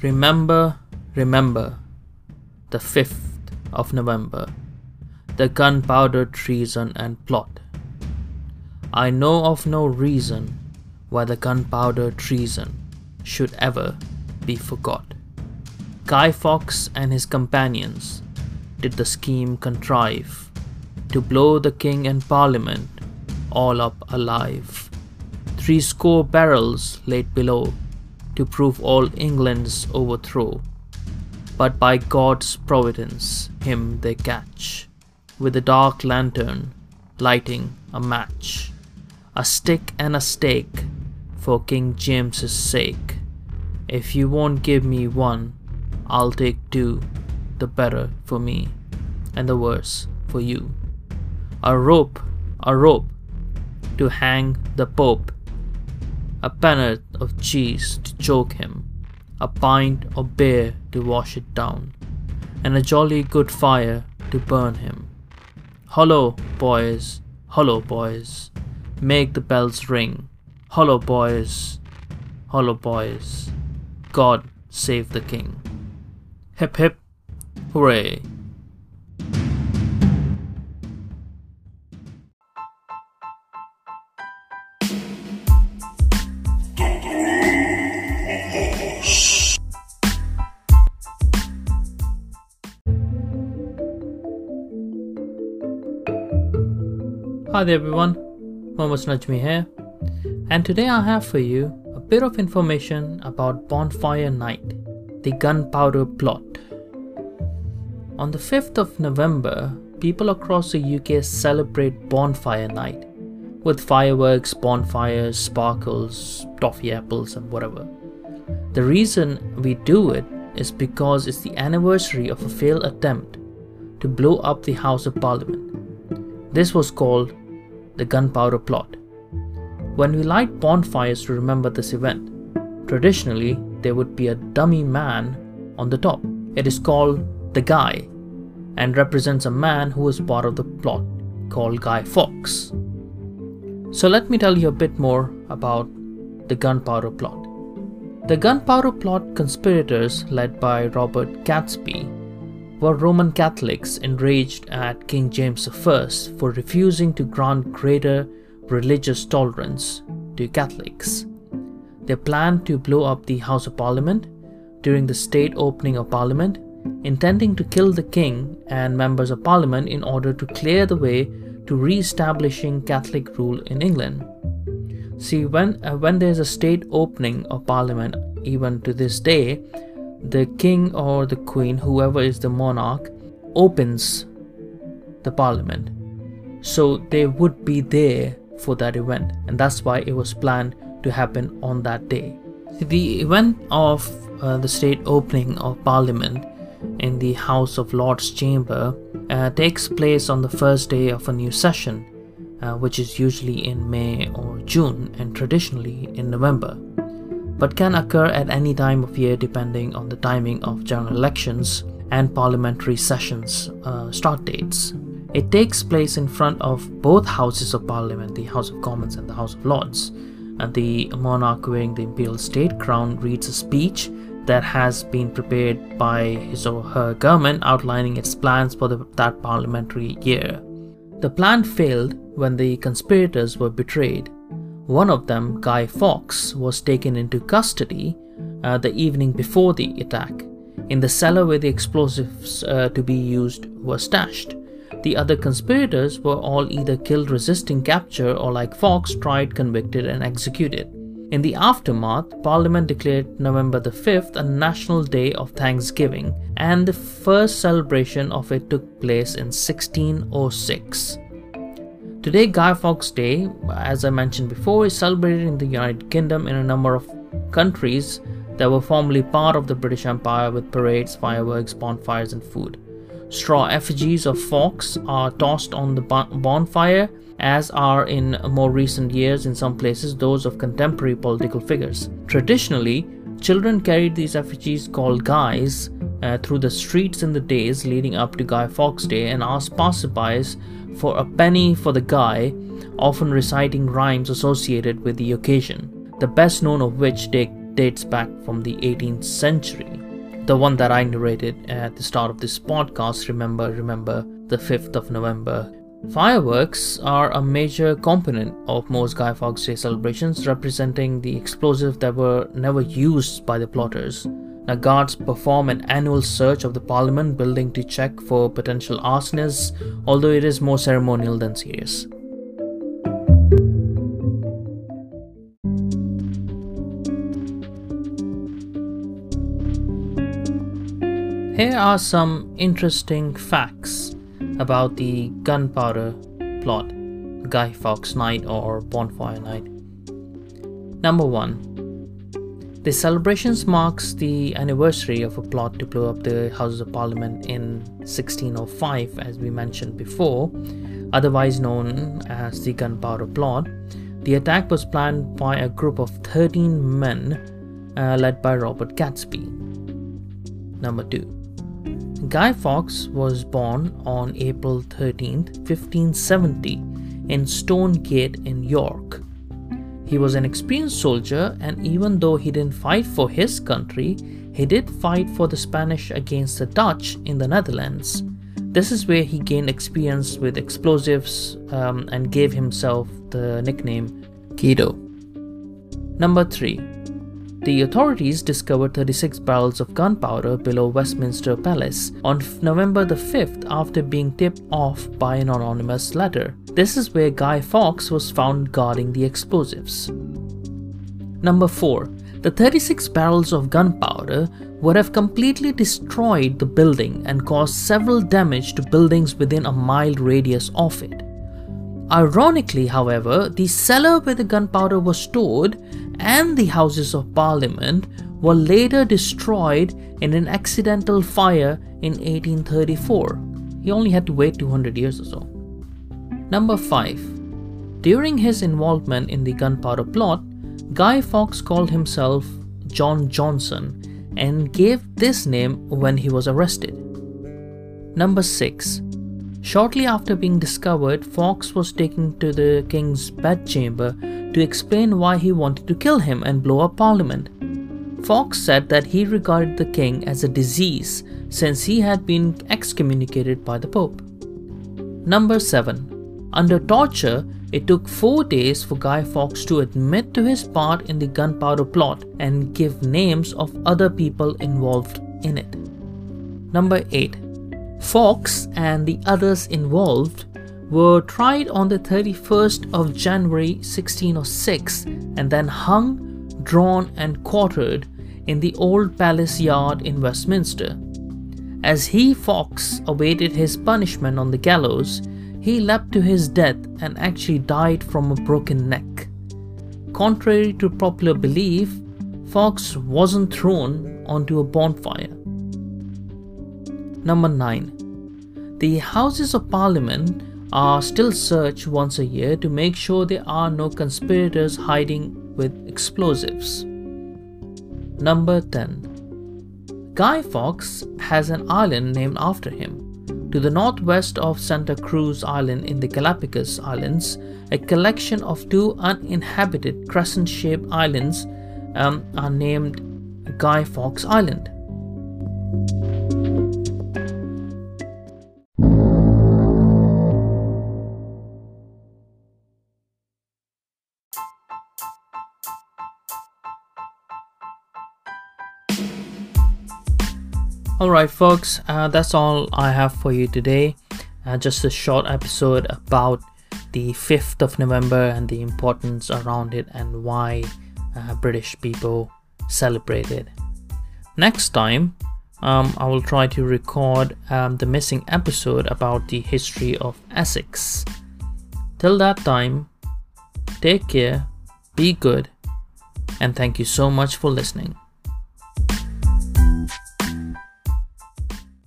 Remember, remember, the 5th of November, the gunpowder treason and plot. I know of no reason why the gunpowder treason should ever be forgot. Guy Fawkes and his companions did the scheme contrive to blow the king and parliament all up alive. Three score barrels laid below to prove all England's overthrow. But by God's providence, him they catch, with a dark lantern lighting a match, a stick and a stake for King James's sake. If you won't give me one, I'll take two, the better for me, and the worse for you. A rope, a rope, to hang the Pope, a pennet of cheese to choke him, a pint of beer to wash it down, and a jolly good fire to burn him. Hollo, boys, hollo, boys, make the bells ring. Hollo, boys, hollo, boys, God save the King. Hip hip, hooray! Hi there everyone, Mohammed Najmi here, and today I have for you a bit of information about Bonfire Night, the gunpowder plot. On the 5th of November, people across the UK celebrate Bonfire Night with fireworks, bonfires, sparkles, toffee apples, and whatever. The reason we do it is because it's the anniversary of a failed attempt to blow up the House of Parliament. This was called the gunpowder plot. When we light bonfires to remember this event, traditionally there would be a dummy man on the top. It is called the Guy and represents a man who was part of the plot called Guy Fawkes. So let me tell you a bit more about the gunpowder plot. The gunpowder plot conspirators led by Robert Catesby were Roman Catholics enraged at King James I for refusing to grant greater religious tolerance to Catholics. They planned to blow up the House of Parliament during the state opening of Parliament, intending to kill the king and members of Parliament in order to clear the way to re-establishing Catholic rule in England. See, when uh, when there's a state opening of Parliament, even to this day, the king or the queen, whoever is the monarch, opens the parliament. So they would be there for that event, and that's why it was planned to happen on that day. The event of uh, the state opening of parliament in the House of Lords chamber uh, takes place on the first day of a new session, uh, which is usually in May or June and traditionally in November but can occur at any time of year depending on the timing of general elections and parliamentary sessions uh, start dates. It takes place in front of both houses of parliament, the House of Commons and the House of Lords. And the monarch wearing the imperial state crown reads a speech that has been prepared by his or her government outlining its plans for the, that parliamentary year. The plan failed when the conspirators were betrayed one of them, Guy Fawkes, was taken into custody uh, the evening before the attack, in the cellar where the explosives uh, to be used were stashed. The other conspirators were all either killed resisting capture or, like Fawkes, tried, convicted, and executed. In the aftermath, Parliament declared November the 5th a national day of thanksgiving, and the first celebration of it took place in 1606. Today, Guy Fawkes Day, as I mentioned before, is celebrated in the United Kingdom in a number of countries that were formerly part of the British Empire with parades, fireworks, bonfires, and food. Straw effigies of Fawkes are tossed on the bonfire, as are in more recent years in some places those of contemporary political figures. Traditionally, children carried these effigies called guys uh, through the streets in the days leading up to Guy Fawkes Day and asked passerbys for a penny for the guy, often reciting rhymes associated with the occasion, the best known of which take, dates back from the 18th century. The one that I narrated at the start of this podcast, remember, remember, the 5th of November. Fireworks are a major component of most Guy Fawkes Day celebrations, representing the explosives that were never used by the plotters. Now, guards perform an annual search of the Parliament building to check for potential arsonists, although it is more ceremonial than serious. Here are some interesting facts about the gunpowder plot, Guy Fawkes Night or Bonfire Night. Number 1. The celebrations marks the anniversary of a plot to blow up the Houses of Parliament in 1605 as we mentioned before, otherwise known as the gunpowder plot. The attack was planned by a group of 13 men uh, led by Robert Catesby. Number 2. Guy Fawkes was born on April 13, 1570, in Stonegate in York. He was an experienced soldier, and even though he didn't fight for his country, he did fight for the Spanish against the Dutch in the Netherlands. This is where he gained experience with explosives um, and gave himself the nickname Guido. Number 3 the authorities discovered 36 barrels of gunpowder below Westminster Palace on November the 5th after being tipped off by an anonymous letter. This is where Guy Fawkes was found guarding the explosives. Number 4. The 36 barrels of gunpowder would have completely destroyed the building and caused several damage to buildings within a mile radius of it. Ironically, however, the cellar where the gunpowder was stored and the Houses of Parliament were later destroyed in an accidental fire in 1834. He only had to wait 200 years or so. Number 5. During his involvement in the gunpowder plot, Guy Fawkes called himself John Johnson and gave this name when he was arrested. Number 6. Shortly after being discovered, Fawkes was taken to the king's bedchamber to explain why he wanted to kill him and blow up parliament. Fawkes said that he regarded the king as a disease since he had been excommunicated by the Pope. Number 7. Under torture, it took four days for Guy Fawkes to admit to his part in the gunpowder plot and give names of other people involved in it. Number 8. Fawkes and the others involved were tried on the 31st of January 1606 and then hung, drawn, and quartered in the old palace yard in Westminster. As he, Fawkes, awaited his punishment on the gallows, he leapt to his death and actually died from a broken neck. Contrary to popular belief, Fawkes wasn't thrown onto a bonfire. Number 9. The Houses of Parliament are still searched once a year to make sure there are no conspirators hiding with explosives. Number 10. Guy Fawkes has an island named after him. To the northwest of Santa Cruz Island in the Galapagos Islands, a collection of two uninhabited crescent shaped islands um, are named Guy Fawkes Island. Alright, folks, uh, that's all I have for you today. Uh, just a short episode about the 5th of November and the importance around it and why uh, British people celebrate it. Next time, um, I will try to record um, the missing episode about the history of Essex. Till that time, take care, be good, and thank you so much for listening.